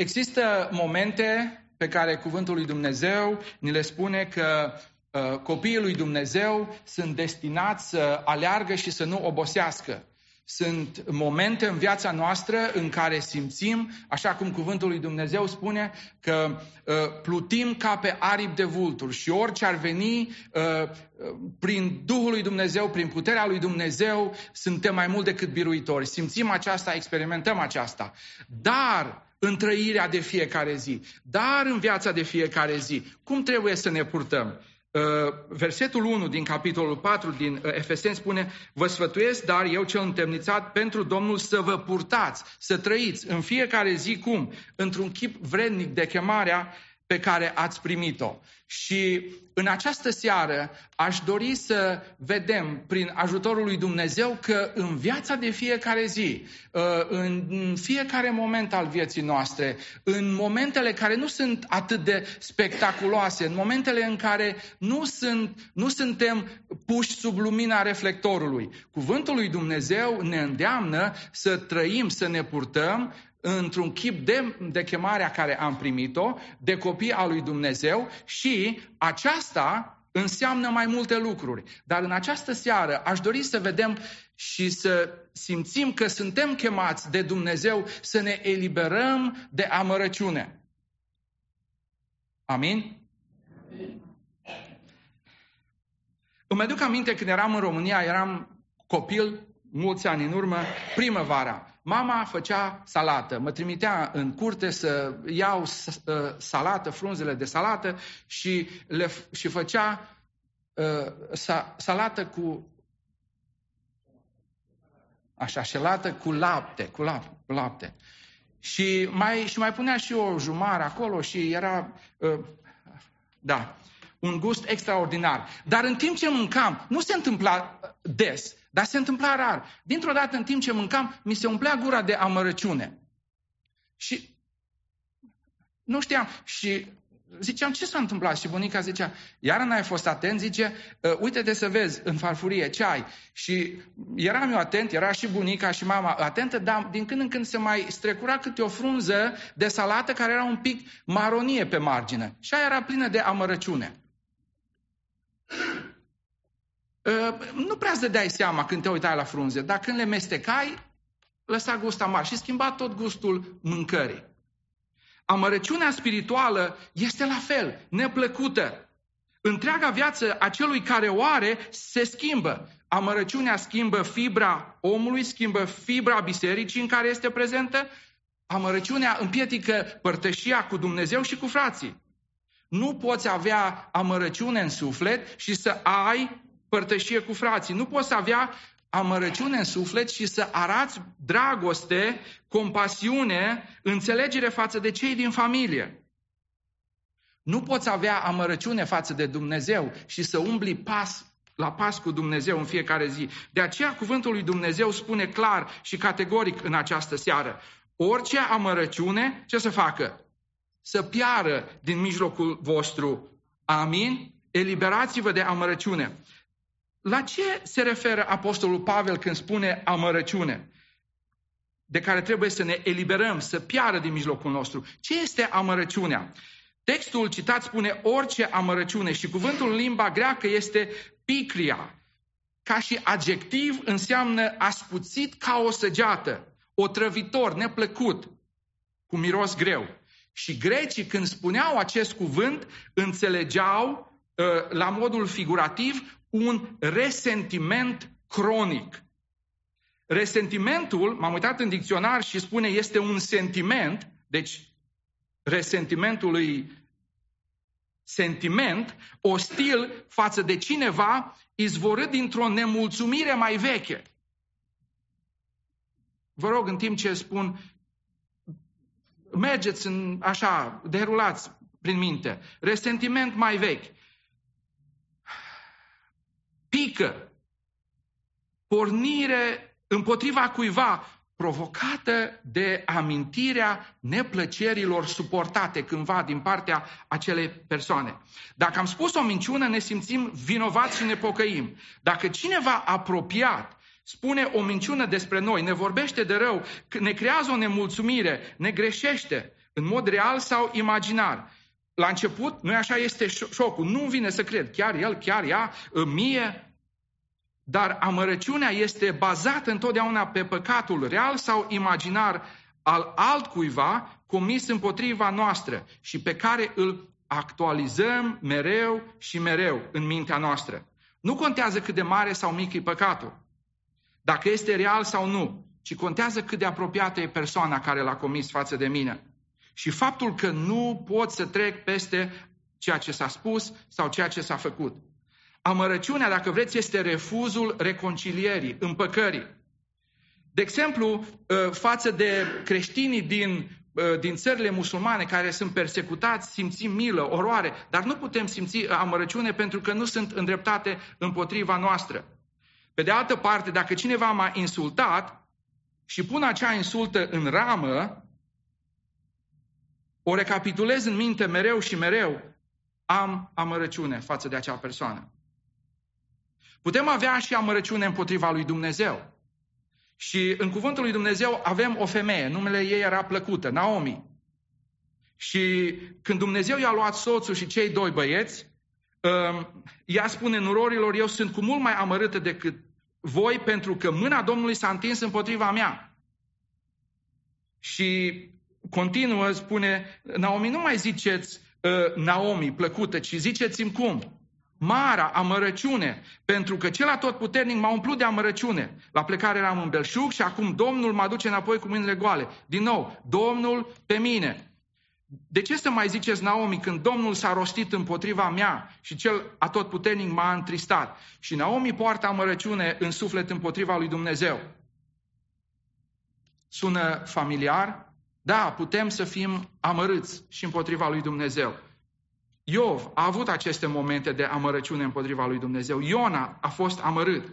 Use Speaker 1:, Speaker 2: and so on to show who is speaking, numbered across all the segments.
Speaker 1: Există momente pe care cuvântul lui Dumnezeu ni le spune că uh, copiii lui Dumnezeu sunt destinați să aleargă și să nu obosească. Sunt momente în viața noastră în care simțim, așa cum cuvântul lui Dumnezeu spune, că uh, plutim ca pe aripi de vulturi și orice ar veni uh, prin Duhul lui Dumnezeu, prin puterea lui Dumnezeu, suntem mai mult decât biruitori. Simțim aceasta, experimentăm aceasta. Dar în trăirea de fiecare zi, dar în viața de fiecare zi, cum trebuie să ne purtăm? Uh, versetul 1 din capitolul 4 din uh, Efeseni spune Vă sfătuiesc, dar eu cel întemnițat pentru Domnul să vă purtați, să trăiți în fiecare zi cum? Într-un chip vrednic de chemarea pe care ați primit-o. Și în această seară aș dori să vedem prin ajutorul lui Dumnezeu că în viața de fiecare zi, uh, în fiecare moment al vieții noastre, în momentele care nu sunt atât de spectaculoase, în momentele în care nu, sunt, nu suntem puși sub lumina reflectorului, cuvântul lui Dumnezeu ne îndeamnă să trăim, să ne purtăm într-un chip de, de chemarea care am primit-o, de copii al lui Dumnezeu și aceasta înseamnă mai multe lucruri. Dar în această seară aș dori să vedem și să simțim că suntem chemați de Dumnezeu să ne eliberăm de amărăciune. Amin? Amin. Îmi aduc aminte când eram în România, eram copil, mulți ani în urmă, primăvara. Mama făcea salată, mă trimitea în curte să iau ă, salată, frunzele de salată și, le, și făcea uh, sa, salată cu așa, șelată cu lapte, cu lapte, cu lapte. Și mai, și mai punea și o jumară acolo și era, uh, da, un gust extraordinar. Dar în timp ce mâncam, nu se întâmpla des, dar se întâmpla rar. Dintr-o dată, în timp ce mâncam, mi se umplea gura de amărăciune. Și nu știam. Și ziceam, ce s-a întâmplat? Și bunica zicea, iar n-ai fost atent? Zice, ă, uite de să vezi în farfurie ce ai. Și eram eu atent, era și bunica și mama atentă, dar din când în când se mai strecura câte o frunză de salată care era un pic maronie pe margine. Și aia era plină de amărăciune. Ă, nu prea îți dai seama când te uitai la frunze, dar când le mestecai, lăsa gust amar și schimba tot gustul mâncării. Amărăciunea spirituală este la fel, neplăcută. Întreaga viață a celui care o are se schimbă. Amărăciunea schimbă fibra omului, schimbă fibra bisericii în care este prezentă. Amărăciunea împietică părtășia cu Dumnezeu și cu frații. Nu poți avea amărăciune în suflet și să ai părtășie cu frații. Nu poți avea amărăciune în suflet și să arați dragoste, compasiune, înțelegere față de cei din familie. Nu poți avea amărăciune față de Dumnezeu și să umbli pas la pas cu Dumnezeu în fiecare zi. De aceea cuvântul lui Dumnezeu spune clar și categoric în această seară. Orice amărăciune, ce să facă? Să piară din mijlocul vostru. Amin? Eliberați-vă de amărăciune. La ce se referă Apostolul Pavel când spune amărăciune? De care trebuie să ne eliberăm, să piară din mijlocul nostru. Ce este amărăciunea? Textul citat spune orice amărăciune și cuvântul în limba greacă este picria. Ca și adjectiv înseamnă aspuțit ca o săgeată, otrăvitor, neplăcut, cu miros greu. Și grecii când spuneau acest cuvânt înțelegeau ă, la modul figurativ un resentiment cronic. Resentimentul, m-am uitat în dicționar și spune, este un sentiment, deci resentimentul lui sentiment ostil față de cineva izvorât dintr-o nemulțumire mai veche. Vă rog, în timp ce spun, mergeți în, așa, derulați prin minte. Resentiment mai vechi pică, pornire împotriva cuiva, provocată de amintirea neplăcerilor suportate cândva din partea acelei persoane. Dacă am spus o minciună, ne simțim vinovați și ne pocăim. Dacă cineva apropiat spune o minciună despre noi, ne vorbește de rău, ne creează o nemulțumire, ne greșește, în mod real sau imaginar. La început, nu așa este șocul, nu vine să cred, chiar el, chiar ea, mie. Dar amărăciunea este bazată întotdeauna pe păcatul real sau imaginar al altcuiva comis împotriva noastră și pe care îl actualizăm mereu și mereu în mintea noastră. Nu contează cât de mare sau mic e păcatul, dacă este real sau nu, ci contează cât de apropiată e persoana care l-a comis față de mine. Și faptul că nu pot să trec peste ceea ce s-a spus sau ceea ce s-a făcut. Amărăciunea, dacă vreți, este refuzul reconcilierii, împăcării. De exemplu, ă, față de creștinii din, ă, din țările musulmane care sunt persecutați, simțim milă, oroare, dar nu putem simți amărăciune pentru că nu sunt îndreptate împotriva noastră. Pe de altă parte, dacă cineva m-a insultat și pun acea insultă în ramă, o recapitulez în minte mereu și mereu, am amărăciune față de acea persoană. Putem avea și amărăciune împotriva lui Dumnezeu. Și în cuvântul lui Dumnezeu avem o femeie, numele ei era plăcută, Naomi. Și când Dumnezeu i-a luat soțul și cei doi băieți, um, ea spune nurorilor, eu sunt cu mult mai amărâtă decât voi pentru că mâna Domnului s-a întins împotriva mea. Și continuă, spune, Naomi, nu mai ziceți uh, Naomi, plăcută, ci ziceți-mi cum? Mara, amărăciune, pentru că cel atotputernic m-a umplut de amărăciune. La plecare eram în belșug și acum Domnul mă aduce înapoi cu mâinile goale. Din nou, Domnul pe mine. De ce să mai ziceți, Naomi, când Domnul s-a rostit împotriva mea și cel atotputernic m-a întristat? Și Naomi poartă amărăciune în suflet împotriva lui Dumnezeu. Sună familiar? Da, putem să fim amărâți și împotriva lui Dumnezeu. Iov a avut aceste momente de amărăciune împotriva lui Dumnezeu. Iona a fost amărât.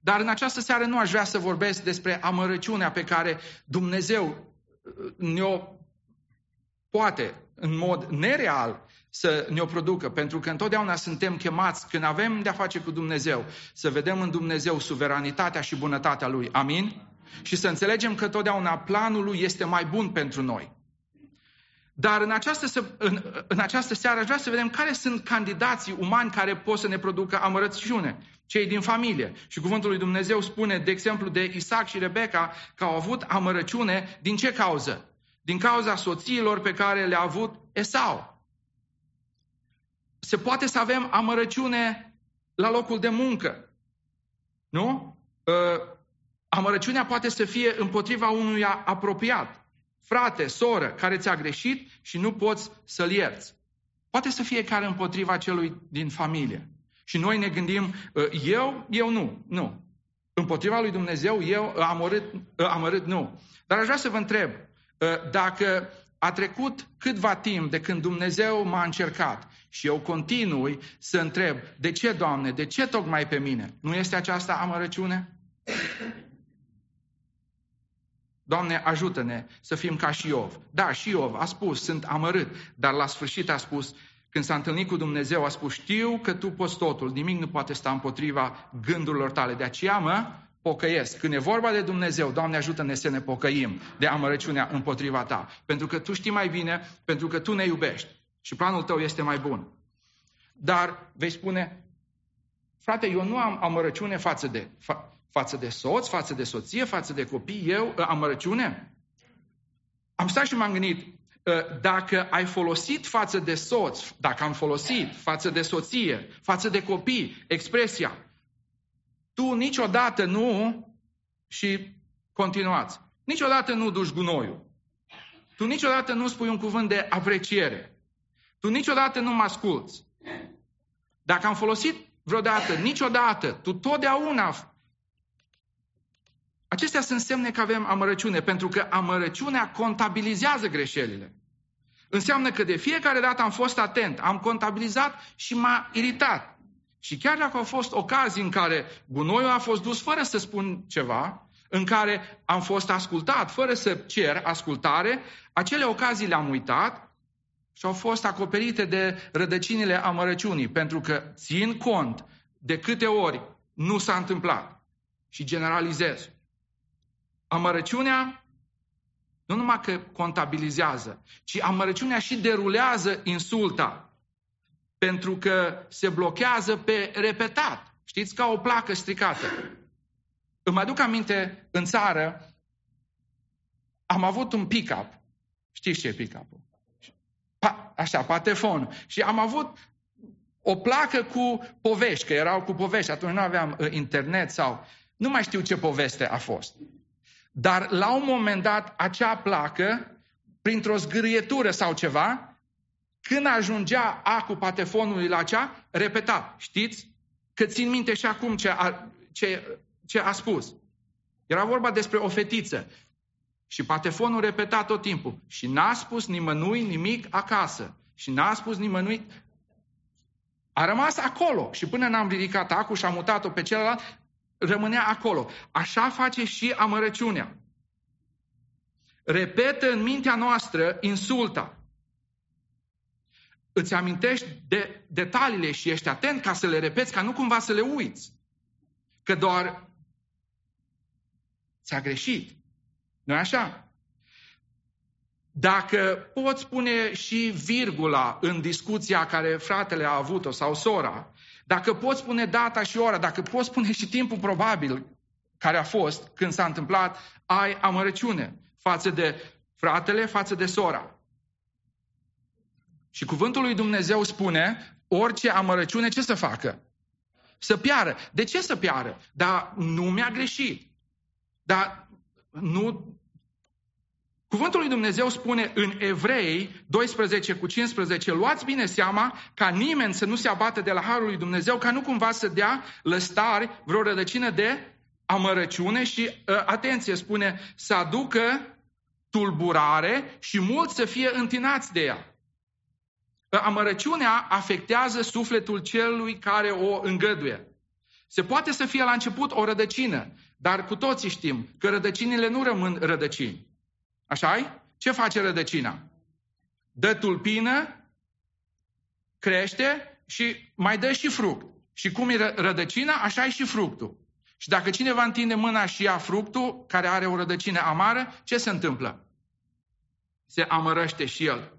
Speaker 1: Dar în această seară nu aș vrea să vorbesc despre amărăciunea pe care Dumnezeu uh, ne-o poate în mod nereal să ne-o producă, pentru că întotdeauna suntem chemați, când avem de-a face cu Dumnezeu, să vedem în Dumnezeu suveranitatea și bunătatea Lui. Amin? Și să înțelegem că totdeauna planul Lui este mai bun pentru noi. Dar în această, în, în această seară aș vrea să vedem care sunt candidații umani care pot să ne producă amărăciune. Cei din familie. Și cuvântul lui Dumnezeu spune, de exemplu, de Isaac și Rebecca, că au avut amărăciune. Din ce cauză? Din cauza soțiilor pe care le-a avut Esau. Se poate să avem amărăciune la locul de muncă. Nu? Ă, amărăciunea poate să fie împotriva unuia apropiat frate, soră, care ți-a greșit și nu poți să-l ierți. Poate să fie care împotriva celui din familie. Și noi ne gândim, ă, eu, eu nu, nu. Împotriva lui Dumnezeu, eu amărât, amărât nu. Dar aș vrea să vă întreb, ă, dacă a trecut câtva timp de când Dumnezeu m-a încercat și eu continui să întreb, de ce, Doamne, de ce tocmai pe mine? Nu este aceasta amărăciune? Doamne, ajută-ne să fim ca și Iov. Da, și Iov a spus, sunt amărât, dar la sfârșit a spus, când s-a întâlnit cu Dumnezeu, a spus, știu că Tu poți totul, nimic nu poate sta împotriva gândurilor tale. De aceea mă pocăiesc. Când e vorba de Dumnezeu, Doamne, ajută-ne să ne pocăim de amărăciunea împotriva Ta. Pentru că Tu știi mai bine, pentru că Tu ne iubești și planul Tău este mai bun. Dar vei spune, frate, eu nu am amărăciune față de, fa- față de soț, față de soție, față de copii, eu ă, am răciune? Am stat și m-am gândit, ă, dacă ai folosit față de soț, dacă am folosit față de soție, față de copii, expresia, tu niciodată nu și continuați. Niciodată nu duci gunoiul. Tu niciodată nu spui un cuvânt de apreciere. Tu niciodată nu mă asculți. Dacă am folosit vreodată, niciodată, tu totdeauna Acestea sunt semne că avem amărăciune, pentru că amărăciunea contabilizează greșelile. Înseamnă că de fiecare dată am fost atent, am contabilizat și m-a iritat. Și chiar dacă au fost ocazii în care gunoiul a fost dus fără să spun ceva, în care am fost ascultat fără să cer ascultare, acele ocazii le-am uitat și au fost acoperite de rădăcinile amărăciunii, pentru că țin cont de câte ori nu s-a întâmplat și generalizez. Amărăciunea Nu numai că contabilizează, ci amărăciunea și derulează insulta. Pentru că se blochează pe repetat. Știți, ca o placă stricată. Îmi aduc aminte, în țară, am avut un pick-up. Știți ce e pick-up-ul? Pa, așa, patefon. Și am avut o placă cu povești, că erau cu povești. Atunci nu aveam uh, internet sau... Nu mai știu ce poveste a fost. Dar la un moment dat, acea placă, printr-o zgârietură sau ceva, când ajungea A cu patefonului la cea, repeta. Știți? Că țin minte și acum ce a, ce, ce a spus. Era vorba despre o fetiță. Și patefonul repeta tot timpul. Și n-a spus nimănui nimic acasă. Și n-a spus nimănui... A rămas acolo. Și până n-am ridicat acul și am mutat-o pe celălalt, rămânea acolo. Așa face și amărăciunea. Repetă în mintea noastră insulta. Îți amintești de detaliile și ești atent ca să le repeți, ca nu cumva să le uiți. Că doar ți-a greșit. nu așa? Dacă poți spune și virgula în discuția care fratele a avut-o sau sora, dacă poți spune data și ora, dacă poți spune și timpul probabil care a fost când s-a întâmplat, ai amărăciune față de fratele, față de sora. Și cuvântul lui Dumnezeu spune, orice amărăciune ce să facă? Să piară. De ce să piară? Dar nu mi-a greșit. Dar nu... Cuvântul lui Dumnezeu spune în Evrei 12 cu 15, luați bine seama ca nimeni să nu se abată de la Harul lui Dumnezeu, ca nu cumva să dea lăstari vreo rădăcină de amărăciune și, ă, atenție, spune, să aducă tulburare și mulți să fie întinați de ea. Amărăciunea afectează sufletul celui care o îngăduie. Se poate să fie la început o rădăcină, dar cu toții știm că rădăcinile nu rămân rădăcini. Așa -i? Ce face rădăcina? Dă tulpină, crește și mai dă și fruct. Și cum e rădăcina, așa e și fructul. Și dacă cineva întinde mâna și ia fructul, care are o rădăcină amară, ce se întâmplă? Se amărăște și el.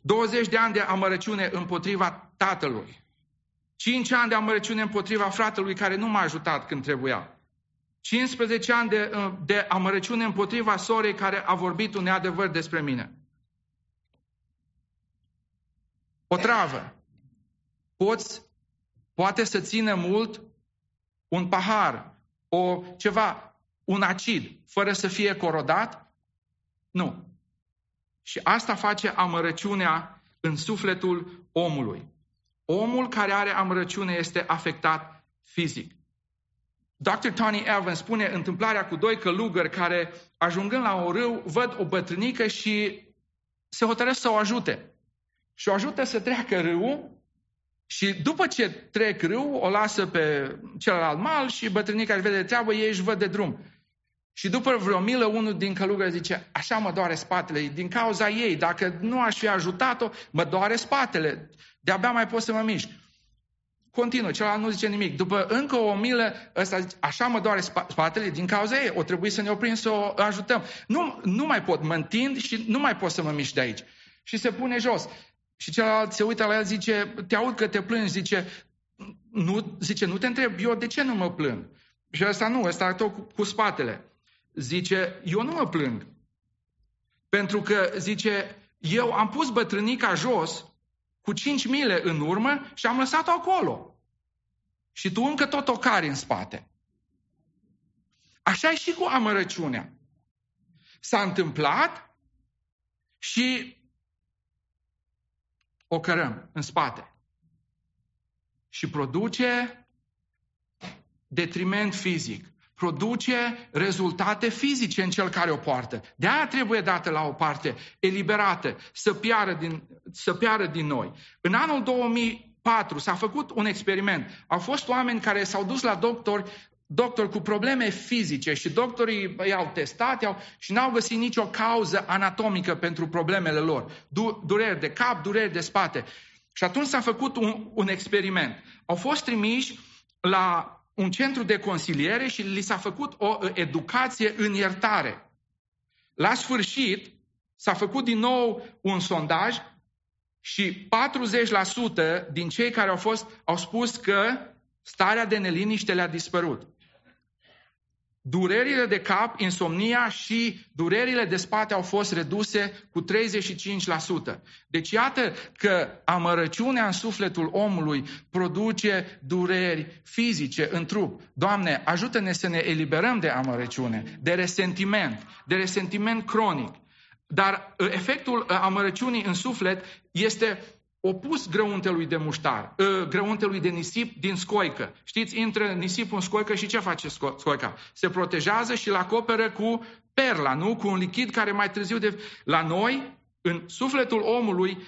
Speaker 1: 20 de ani de amărăciune împotriva tatălui. 5 ani de amărăciune împotriva fratelui care nu m-a ajutat când trebuia. 15 ani de, de amărăciune împotriva sorei care a vorbit un neadevăr despre mine. O travă. Poți, poate să țină mult un pahar, o ceva, un acid, fără să fie corodat? Nu. Și asta face amărăciunea în sufletul omului. Omul care are amărăciune este afectat fizic. Dr. Tony Evans spune întâmplarea cu doi călugări care, ajungând la un râu, văd o bătrânică și se hotărăsc să o ajute. Și o ajută să treacă râul și după ce trec râul, o lasă pe celălalt mal și bătrânica își vede treabă, ei își văd de drum. Și după vreo milă, unul din călugări zice, așa mă doare spatele, din cauza ei, dacă nu aș fi ajutat-o, mă doare spatele, de-abia mai pot să mă mișc. Continuă, celălalt nu zice nimic. După încă o milă, ăsta zice, așa mă doare spatele, din cauza ei, o trebuie să ne oprim să o ajutăm. Nu, nu mai pot, mă întind și nu mai pot să mă mișc de aici. Și se pune jos. Și celălalt se uită la el, zice, te aud că te plângi, zice, nu, zice, nu te întreb, eu de ce nu mă plâng? Și ăsta nu, ăsta tot cu, cu spatele zice, eu nu mă plâng. Pentru că, zice, eu am pus bătrânica jos cu 5 mile în urmă și am lăsat-o acolo. Și tu încă tot o cari în spate. Așa e și cu amărăciunea. S-a întâmplat și o cărăm în spate. Și produce detriment fizic produce rezultate fizice în cel care o poartă. De aia trebuie dată la o parte, eliberată, să piară din, să piară din noi. În anul 2004 s-a făcut un experiment. Au fost oameni care s-au dus la doctor doctor cu probleme fizice și doctorii i-au testat i-au, și n-au găsit nicio cauză anatomică pentru problemele lor. Du, dureri de cap, dureri de spate. Și atunci s-a făcut un, un experiment. Au fost trimiși la un centru de consiliere și li s-a făcut o educație în iertare. La sfârșit, s-a făcut din nou un sondaj și 40% din cei care au fost au spus că starea de neliniște le-a dispărut durerile de cap, insomnia și durerile de spate au fost reduse cu 35%. Deci iată că amărăciunea în sufletul omului produce dureri fizice în trup. Doamne, ajută-ne să ne eliberăm de amărăciune, de resentiment, de resentiment cronic. Dar uh, efectul uh, amărăciunii în suflet este opus grăuntelui de muștar, ă, grăuntelui de nisip din scoică. Știți, intră nisipul în scoică și ce face scoica? Se protejează și îl acoperă cu perla, nu? Cu un lichid care mai târziu de... La noi, în sufletul omului,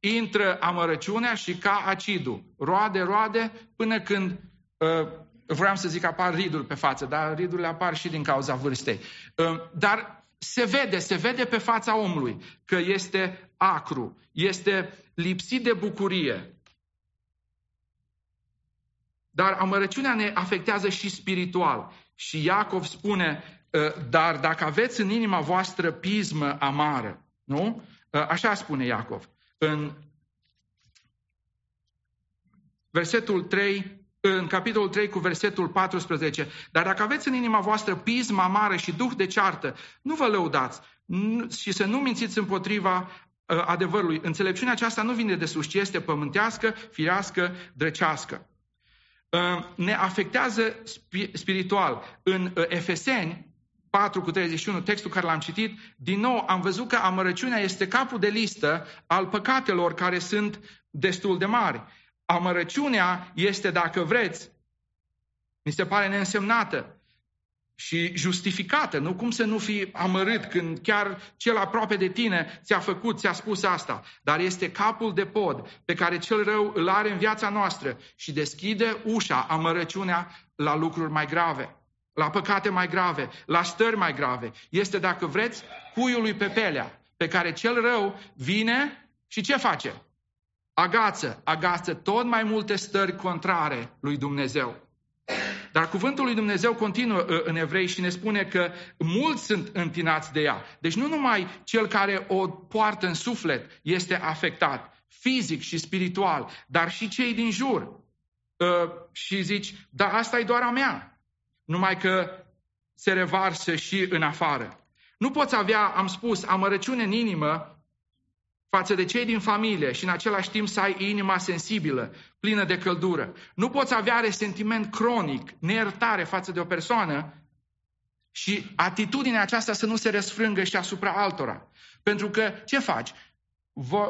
Speaker 1: intră amărăciunea și ca acidul. Roade, roade, până când uh, vreau să zic apar riduri pe față, dar ridurile apar și din cauza vârstei. Uh, dar se vede, se vede pe fața omului că este acru, este lipsit de bucurie. Dar amărăciunea ne afectează și spiritual. Și Iacov spune, ă, dar dacă aveți în inima voastră pismă amară, nu? Ă, așa spune Iacov. În versetul 3, în capitolul 3 cu versetul 14, dar dacă aveți în inima voastră pismă amară și duh de ceartă, nu vă lăudați și să nu mințiți împotriva Uh, adevărului. Înțelepciunea aceasta nu vine de sus, ci este pământească, firească, drăcească. Uh, ne afectează spiritual. În uh, Efeseni 4 cu 31, textul care l-am citit, din nou am văzut că amărăciunea este capul de listă al păcatelor care sunt destul de mari. Amărăciunea este, dacă vreți, mi se pare neînsemnată și justificată. Nu cum să nu fii amărât când chiar cel aproape de tine ți-a făcut, ți-a spus asta. Dar este capul de pod pe care cel rău îl are în viața noastră și deschide ușa, amărăciunea la lucruri mai grave, la păcate mai grave, la stări mai grave. Este, dacă vreți, cuiul lui pe pelea, pe care cel rău vine și ce face? Agață, agață tot mai multe stări contrare lui Dumnezeu. Dar cuvântul lui Dumnezeu continuă uh, în evrei și ne spune că mulți sunt întinați de ea. Deci nu numai cel care o poartă în suflet este afectat, fizic și spiritual, dar și cei din jur. Uh, și zici, da, asta e doar a mea. Numai că se revarsă și în afară. Nu poți avea, am spus, amărăciune în inimă față de cei din familie și în același timp să ai inima sensibilă, plină de căldură. Nu poți avea resentiment cronic, neiertare față de o persoană și atitudinea aceasta să nu se răsfrângă și asupra altora. Pentru că ce faci?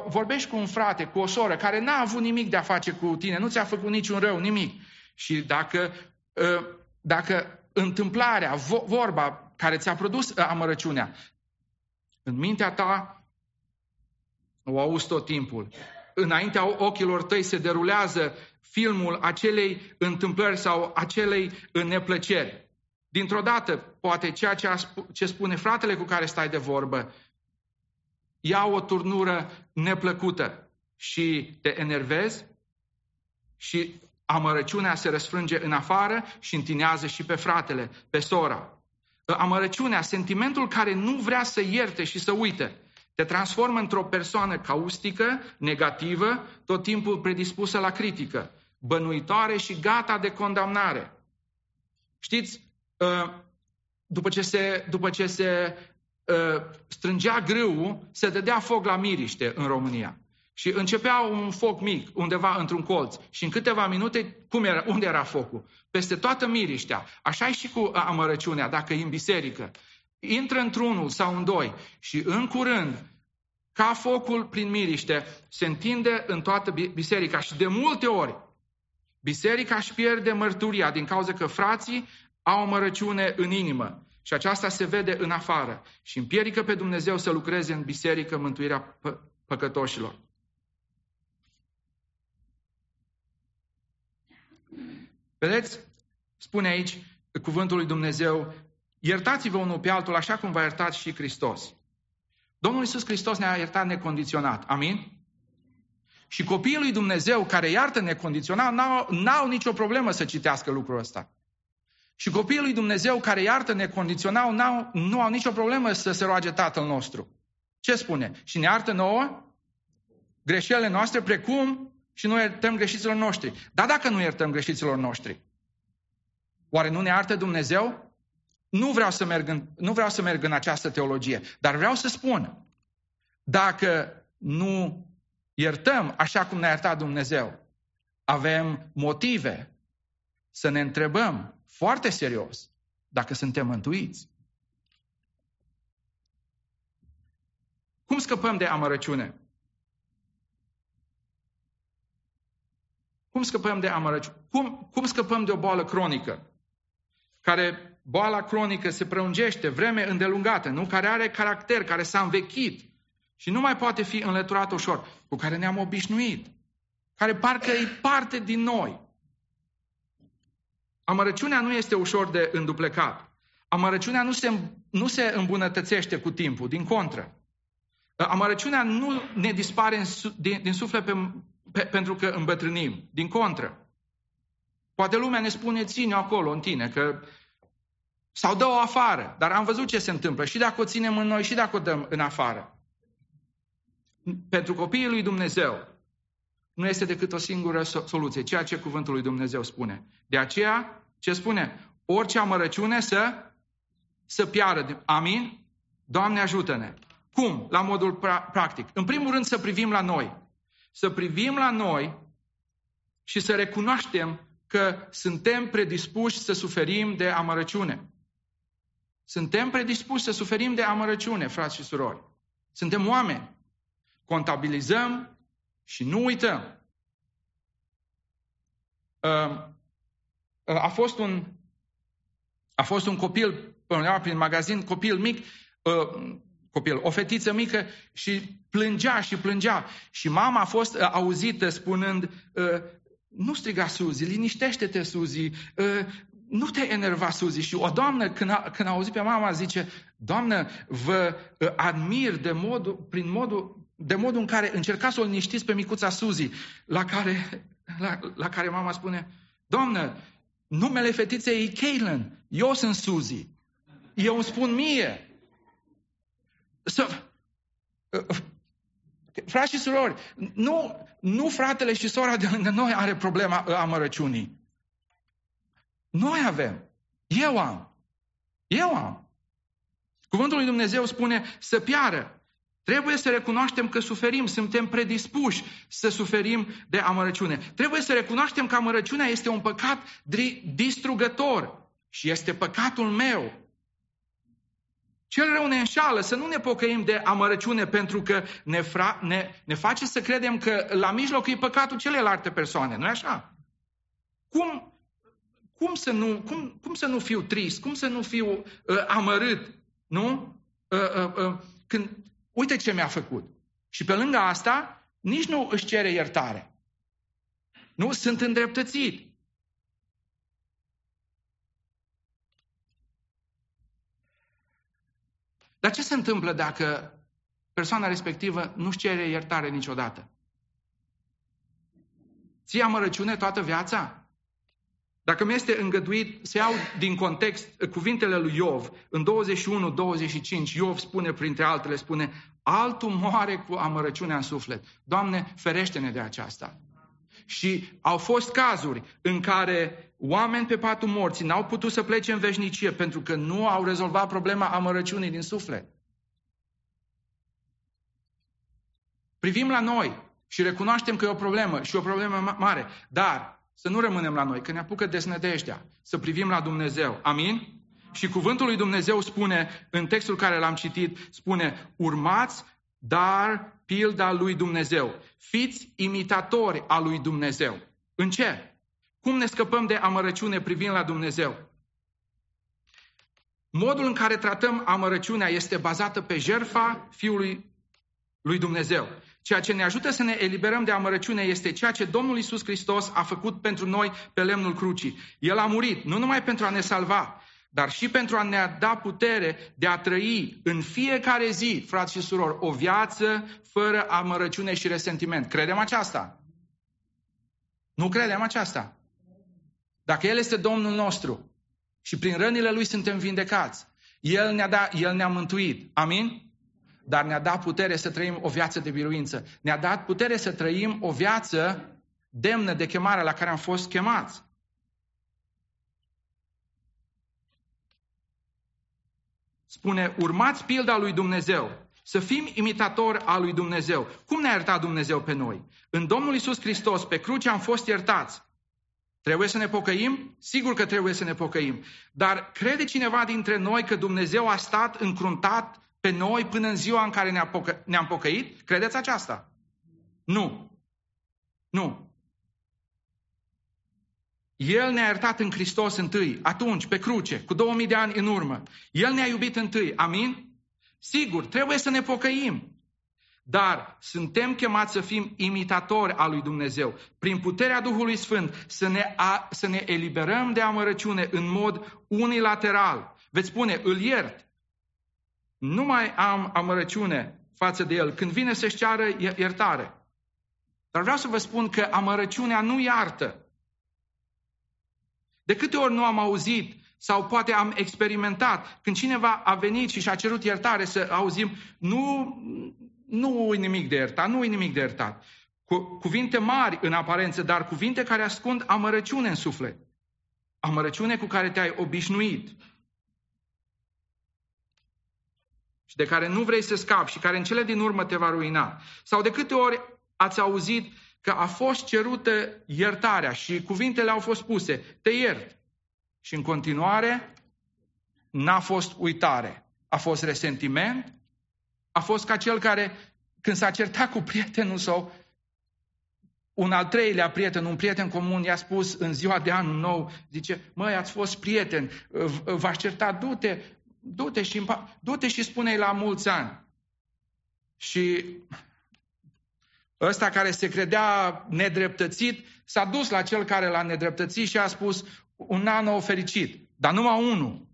Speaker 1: Vorbești cu un frate, cu o soră care n-a avut nimic de a face cu tine, nu ți-a făcut niciun rău, nimic. Și dacă, ă, dacă întâmplarea, vorba care ți-a produs amărăciunea, în mintea ta o auzi tot timpul. Înaintea ochilor tăi se derulează filmul acelei întâmplări sau acelei neplăceri. Dintr-o dată, poate ceea ce, ce spune fratele cu care stai de vorbă, ia o turnură neplăcută și te enervezi și amărăciunea se răsfrânge în afară și întinează și pe fratele, pe sora. Amărăciunea, sentimentul care nu vrea să ierte și să uite. Te transformă într-o persoană caustică, negativă, tot timpul predispusă la critică, bănuitoare și gata de condamnare. Știți, ă, după ce se, după ce se ă, strângea grâul, se dădea foc la miriște în România. Și începea un foc mic undeva într-un colț. Și în câteva minute, cum era, unde era focul? Peste toată miriștea. Așa e și cu amărăciunea, dacă e în biserică intră într-unul sau în doi și în curând, ca focul prin miriște, se întinde în toată biserica și de multe ori biserica își pierde mărturia din cauza că frații au o mărăciune în inimă și aceasta se vede în afară și împiedică pe Dumnezeu să lucreze în biserică mântuirea pă- păcătoșilor. Vedeți? Spune aici cuvântul lui Dumnezeu Iertați-vă unul pe altul așa cum v-a iertat și Hristos. Domnul Iisus Hristos ne-a iertat necondiționat. Amin? Și copiii lui Dumnezeu care iartă necondiționat n-au, n-au nicio problemă să citească lucrul ăsta. Și copiii lui Dumnezeu care iartă necondiționat n-au, nu au nicio problemă să se roage Tatăl nostru. Ce spune? Și ne iartă nouă greșelile noastre precum și nu iertăm greșiților noștri. Dar dacă nu iertăm greșiților noștri, oare nu ne iartă Dumnezeu? Nu vreau să merg în, nu vreau să merg în această teologie, dar vreau să spun, dacă nu iertăm așa cum ne-a iertat Dumnezeu, avem motive să ne întrebăm foarte serios dacă suntem mântuiți. Cum scăpăm de amărăciune? Cum scăpăm de amărăciune? Cum, cum scăpăm de o boală cronică? Care boala cronică se prelungește vreme îndelungată, nu? Care are caracter, care s-a învechit și nu mai poate fi înlăturat ușor, cu care ne-am obișnuit, care parcă e parte din noi. Amărăciunea nu este ușor de înduplecat. Amărăciunea nu se, nu se îmbunătățește cu timpul, din contră. Amărăciunea nu ne dispare în, din, din suflet pe, pe, pentru că îmbătrânim, din contră. Poate lumea ne spune, ține acolo în tine, că sau dă-o afară. Dar am văzut ce se întâmplă. Și dacă o ținem în noi, și dacă o dăm în afară. Pentru copiii lui Dumnezeu nu este decât o singură soluție, ceea ce cuvântul lui Dumnezeu spune. De aceea, ce spune? Orice amărăciune să, să piară. Amin? Doamne ajută-ne! Cum? La modul pra- practic. În primul rând să privim la noi. Să privim la noi și să recunoaștem că suntem predispuși să suferim de amărăciune. Suntem predispuși să suferim de amărăciune, frați și surori. Suntem oameni. Contabilizăm și nu uităm. A fost un, a fost un copil, prin magazin, copil mic, copil, o fetiță mică și plângea și plângea. Și mama a fost auzită spunând, nu striga Suzi, liniștește-te Suzi, nu te enerva, Suzi. Și o doamnă, când a, când a auzit pe mama, zice, Doamnă, vă uh, admir de modul, prin modul, de modul în care încercați să o liniștiți pe micuța Suzi, la care, la, la care mama spune, Doamnă, numele fetiței e Caitlin, eu sunt Suzi. Eu îmi spun mie. Să, uh, frați și surori, nu, nu fratele și sora de lângă noi are problema amărăciunii. Noi avem. Eu am. Eu am. Cuvântul lui Dumnezeu spune să piară. Trebuie să recunoaștem că suferim, suntem predispuși să suferim de amărăciune. Trebuie să recunoaștem că amărăciunea este un păcat distrugător și este păcatul meu. Cel rău ne înșală, să nu ne pocăim de amărăciune pentru că ne, fra, ne, ne face să credem că la mijloc e păcatul celelalte persoane, nu-i așa? Cum cum să nu, cum, cum să nu fiu trist? Cum să nu fiu uh, amărât? Nu? Uh, uh, uh, când, uite ce mi-a făcut. Și pe lângă asta, nici nu își cere iertare. Nu? Sunt îndreptățit. Dar ce se întâmplă dacă persoana respectivă nu-și cere iertare niciodată? Ție amărăciune toată viața? Dacă mi este îngăduit să iau din context cuvintele lui Iov, în 21-25, Iov spune, printre altele, spune, altul moare cu amărăciunea în suflet. Doamne, ferește-ne de aceasta. Și au fost cazuri în care oameni pe patul morții n-au putut să plece în veșnicie pentru că nu au rezolvat problema amărăciunii din suflet. Privim la noi și recunoaștem că e o problemă și o problemă mare, dar să nu rămânem la noi, că ne apucă desnădejdea, să privim la Dumnezeu. Amin? Și cuvântul lui Dumnezeu spune, în textul care l-am citit, spune, urmați, dar pilda lui Dumnezeu. Fiți imitatori a lui Dumnezeu. În ce? Cum ne scăpăm de amărăciune privind la Dumnezeu? Modul în care tratăm amărăciunea este bazată pe jertfa Fiului lui Dumnezeu. Ceea ce ne ajută să ne eliberăm de amărăciune este ceea ce Domnul Isus Hristos a făcut pentru noi pe lemnul crucii. El a murit, nu numai pentru a ne salva, dar și pentru a ne da putere de a trăi în fiecare zi, frați și surori, o viață fără amărăciune și resentiment. Credem aceasta? Nu credem aceasta? Dacă El este Domnul nostru și prin rănile Lui suntem vindecați, El ne-a, dat, El ne-a mântuit. Amin? Dar ne-a dat putere să trăim o viață de biruință. Ne-a dat putere să trăim o viață demnă de chemarea la care am fost chemați. Spune, urmați pilda lui Dumnezeu. Să fim imitatori al lui Dumnezeu. Cum ne-a iertat Dumnezeu pe noi? În Domnul Isus Hristos, pe cruce am fost iertați. Trebuie să ne pocăim? Sigur că trebuie să ne pocăim. Dar crede cineva dintre noi că Dumnezeu a stat încruntat pe noi până în ziua în care ne-am pocă- ne pocăit? Credeți aceasta? Nu. Nu. El ne-a iertat în Hristos întâi, atunci, pe cruce, cu 2000 de ani în urmă. El ne-a iubit întâi. Amin? Sigur, trebuie să ne pocăim. Dar suntem chemați să fim imitatori al lui Dumnezeu. Prin puterea Duhului Sfânt să ne, a, să ne eliberăm de amărăciune în mod unilateral. Veți spune, îl iert. Nu mai am amărăciune față de el când vine să-și ceară iertare. Dar vreau să vă spun că amărăciunea nu iartă. De câte ori nu am auzit sau poate am experimentat când cineva a venit și și-a cerut iertare să auzim, nu, nu e nimic de iertat, nu e nimic de iertat. Cu, cuvinte mari în aparență, dar cuvinte care ascund amărăciune în suflet. Amărăciune cu care te-ai obișnuit. Și de care nu vrei să scapi și care în cele din urmă te va ruina. Sau de câte ori ați auzit că a fost cerută iertarea și cuvintele au fost puse, te iert. Și în continuare n-a fost uitare. A fost resentiment, a fost ca cel care, când s-a certat cu prietenul său, un al treilea prieten, un prieten comun, i-a spus în ziua de anul nou, zice, măi, ați fost prieten, v-aș certa, du-te, du-te și, du-te și spune-i la mulți ani. Și ăsta care se credea nedreptățit, s-a dus la cel care l-a nedreptățit și a spus un an nou fericit, dar numai unul.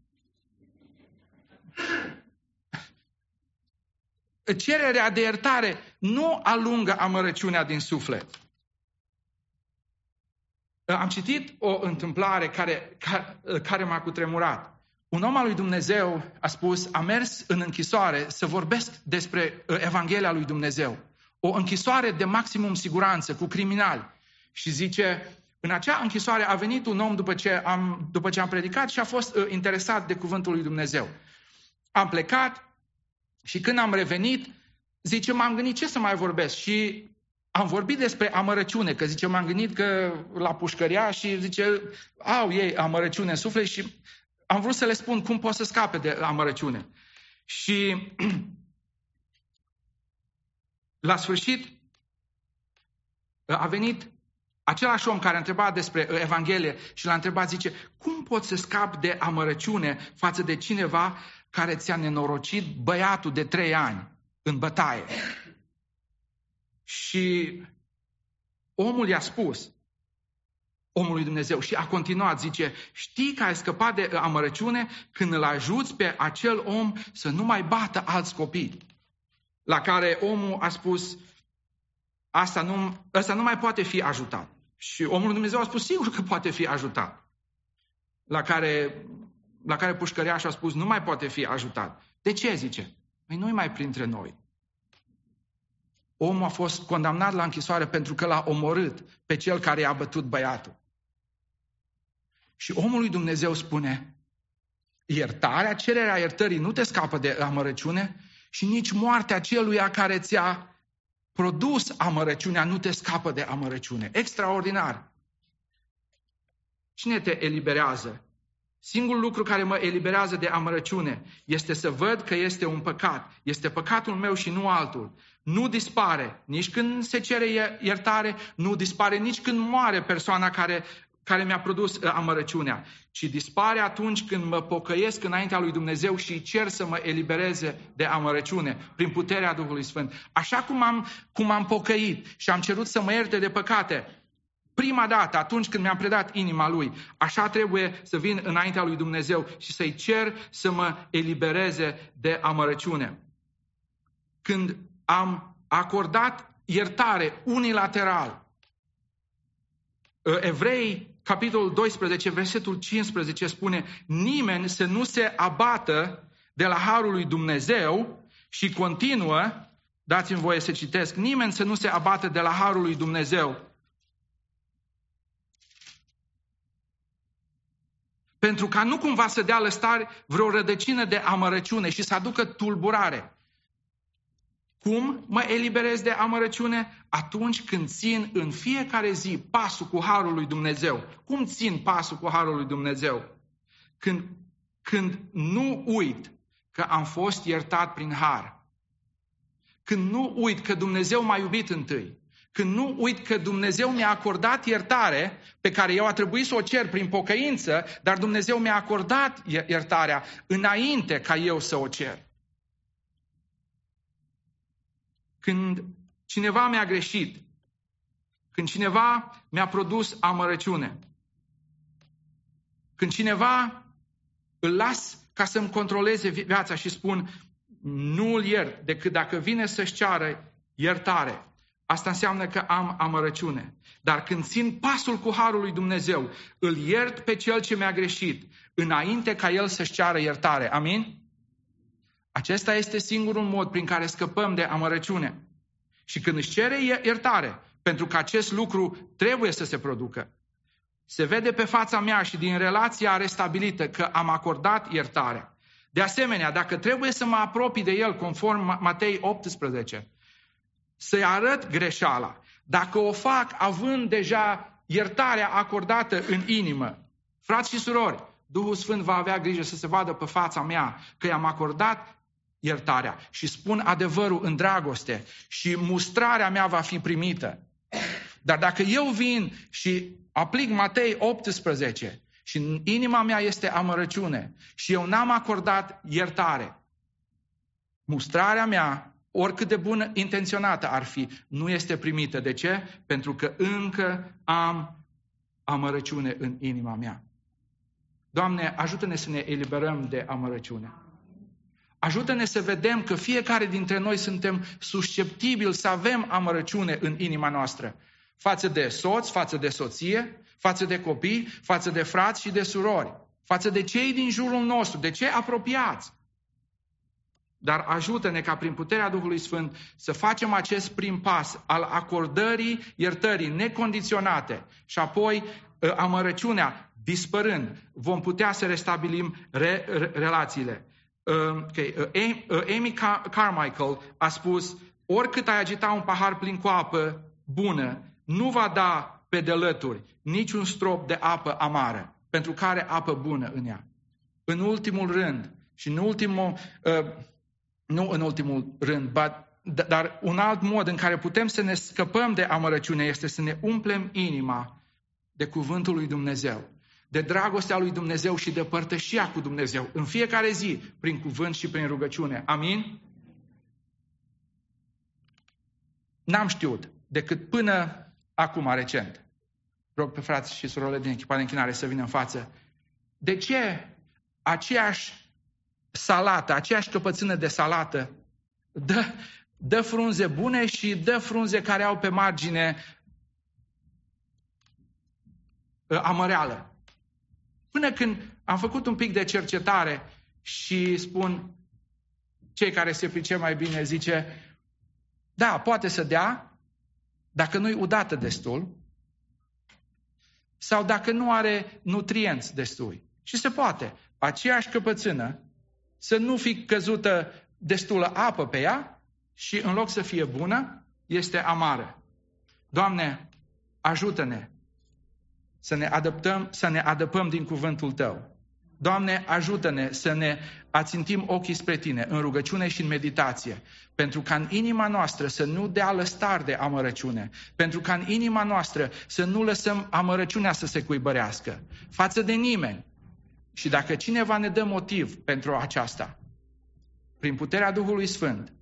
Speaker 1: Cererea de iertare nu alungă amărăciunea din suflet. Am citit o întâmplare care, care, care m-a cutremurat. Un om al lui Dumnezeu a spus, a mers în închisoare să vorbesc despre Evanghelia lui Dumnezeu. O închisoare de maximum siguranță, cu criminali. Și zice, în acea închisoare a venit un om după ce am, după ce am predicat și a fost uh, interesat de cuvântul lui Dumnezeu. Am plecat și când am revenit, zice, m-am gândit ce să mai vorbesc și am vorbit despre amărăciune, că zice, m-am gândit că la pușcăria și zice, au ei amărăciune în suflet și am vrut să le spun cum pot să scape de amărăciune. Și la sfârșit a venit Același om care a întrebat despre uh, Evanghelie și l-a întrebat, zice, cum poți să scapi de amărăciune față de cineva care ți-a nenorocit băiatul de trei ani în bătaie? Și omul i-a spus, omului Dumnezeu, și a continuat, zice, știi că ai scăpat de amărăciune când îl ajuți pe acel om să nu mai bată alți copii. La care omul a spus, asta nu, asta nu mai poate fi ajutat. Și omul Dumnezeu a spus, sigur că poate fi ajutat. La care, la care pușcăriașul a spus, nu mai poate fi ajutat. De ce, zice? Păi nu mai printre noi. Omul a fost condamnat la închisoare pentru că l-a omorât pe cel care i-a bătut băiatul. Și omul lui Dumnezeu spune, iertarea, cererea iertării nu te scapă de amărăciune și nici moartea celuia care ți-a produs amărăciunea, nu te scapă de amărăciune. Extraordinar! Cine te eliberează? Singurul lucru care mă eliberează de amărăciune este să văd că este un păcat. Este păcatul meu și nu altul. Nu dispare nici când se cere iertare, nu dispare nici când moare persoana care care mi-a produs uh, amărăciunea, ci dispare atunci când mă pocăiesc înaintea lui Dumnezeu și cer să mă elibereze de amărăciune prin puterea Duhului Sfânt. Așa cum am, cum am pocăit și am cerut să mă ierte de păcate, prima dată, atunci când mi-am predat inima lui, așa trebuie să vin înaintea lui Dumnezeu și să-i cer să mă elibereze de amărăciune. Când am acordat iertare unilateral, Evrei, capitolul 12, versetul 15 spune, nimeni să nu se abată de la harul lui Dumnezeu și continuă, dați-mi voie să citesc, nimeni să nu se abată de la harul lui Dumnezeu. Pentru ca nu cumva să dea lăstare vreo rădăcină de amărăciune și să aducă tulburare. Cum mă eliberez de amărăciune? Atunci când țin în fiecare zi pasul cu Harul lui Dumnezeu. Cum țin pasul cu Harul lui Dumnezeu? Când, când nu uit că am fost iertat prin Har. Când nu uit că Dumnezeu m-a iubit întâi. Când nu uit că Dumnezeu mi-a acordat iertare pe care eu a trebuit să o cer prin pocăință, dar Dumnezeu mi-a acordat iertarea înainte ca eu să o cer. Când cineva mi-a greșit, când cineva mi-a produs amărăciune, când cineva îl las ca să-mi controleze viața și spun nu îl iert decât dacă vine să-și ceară iertare. Asta înseamnă că am amărăciune. Dar când țin pasul cu harul lui Dumnezeu, îl iert pe cel ce mi-a greșit, înainte ca el să-și ceară iertare. Amin? Acesta este singurul mod prin care scăpăm de amărăciune. Și când își cere iertare, pentru că acest lucru trebuie să se producă, se vede pe fața mea și din relația restabilită că am acordat iertarea. De asemenea, dacă trebuie să mă apropii de el, conform Matei 18, să-i arăt greșeala, dacă o fac având deja iertarea acordată în inimă, frați și surori, Duhul Sfânt va avea grijă să se vadă pe fața mea că i-am acordat iertarea și spun adevărul în dragoste și mustrarea mea va fi primită. Dar dacă eu vin și aplic Matei 18 și în inima mea este amărăciune și eu n-am acordat iertare, mustrarea mea, oricât de bună intenționată ar fi, nu este primită. De ce? Pentru că încă am amărăciune în inima mea. Doamne, ajută-ne să ne eliberăm de amărăciune. Ajută-ne să vedem că fiecare dintre noi suntem susceptibili să avem amărăciune în inima noastră. Față de soț, față de soție, față de copii, față de frați și de surori, față de cei din jurul nostru, de cei apropiați. Dar ajută-ne ca prin puterea Duhului Sfânt să facem acest prim pas al acordării iertării necondiționate și apoi ă, amărăciunea dispărând, vom putea să restabilim re, re, relațiile. Uh, okay, uh, Amy Carmichael a spus, oricât ai agita un pahar plin cu apă bună, nu va da pe delături niciun strop de apă amară, pentru care apă bună în ea. În ultimul rând, și în ultimul, uh, nu în ultimul rând, but, dar un alt mod în care putem să ne scăpăm de amărăciune este să ne umplem inima de cuvântul lui Dumnezeu de dragostea lui Dumnezeu și de părtășia cu Dumnezeu în fiecare zi, prin cuvânt și prin rugăciune. Amin? N-am știut decât până acum, recent. Rog pe frați și surorile din echipa de închinare să vină în față. De ce aceeași salată, aceeași căpățână de salată dă, dă frunze bune și dă frunze care au pe margine ă, amăreală? Până când am făcut un pic de cercetare și spun, cei care se pricep mai bine zice, da, poate să dea, dacă nu-i udată destul, sau dacă nu are nutrienți destui. Și se poate. Aceeași căpățână să nu fi căzută destulă apă pe ea și în loc să fie bună, este amară. Doamne, ajută-ne să ne adaptăm, să ne adăpăm din cuvântul Tău. Doamne, ajută-ne să ne ațintim ochii spre Tine în rugăciune și în meditație, pentru ca în inima noastră să nu dea lăstar de amărăciune, pentru ca în inima noastră să nu lăsăm amărăciunea să se cuibărească față de nimeni. Și dacă cineva ne dă motiv pentru aceasta, prin puterea Duhului Sfânt,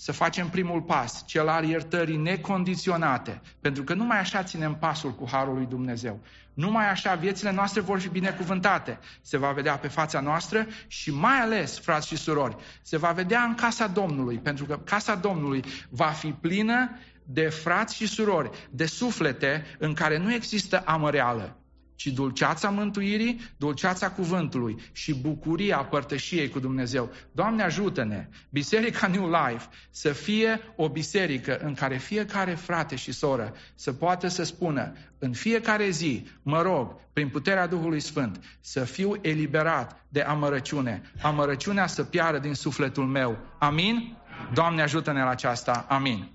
Speaker 1: să facem primul pas, cel al iertării necondiționate, pentru că numai așa ținem pasul cu Harul lui Dumnezeu. Numai așa viețile noastre vor fi binecuvântate. Se va vedea pe fața noastră și mai ales, frați și surori, se va vedea în casa Domnului, pentru că casa Domnului va fi plină de frați și surori, de suflete în care nu există amăreală, ci dulceața mântuirii, dulceața cuvântului și bucuria părtășiei cu Dumnezeu. Doamne ajută-ne! Biserica New Life să fie o biserică în care fiecare frate și soră să poată să spună în fiecare zi, mă rog, prin puterea Duhului Sfânt, să fiu eliberat de amărăciune. Amărăciunea să piară din sufletul meu. Amin? Doamne ajută-ne la aceasta. Amin.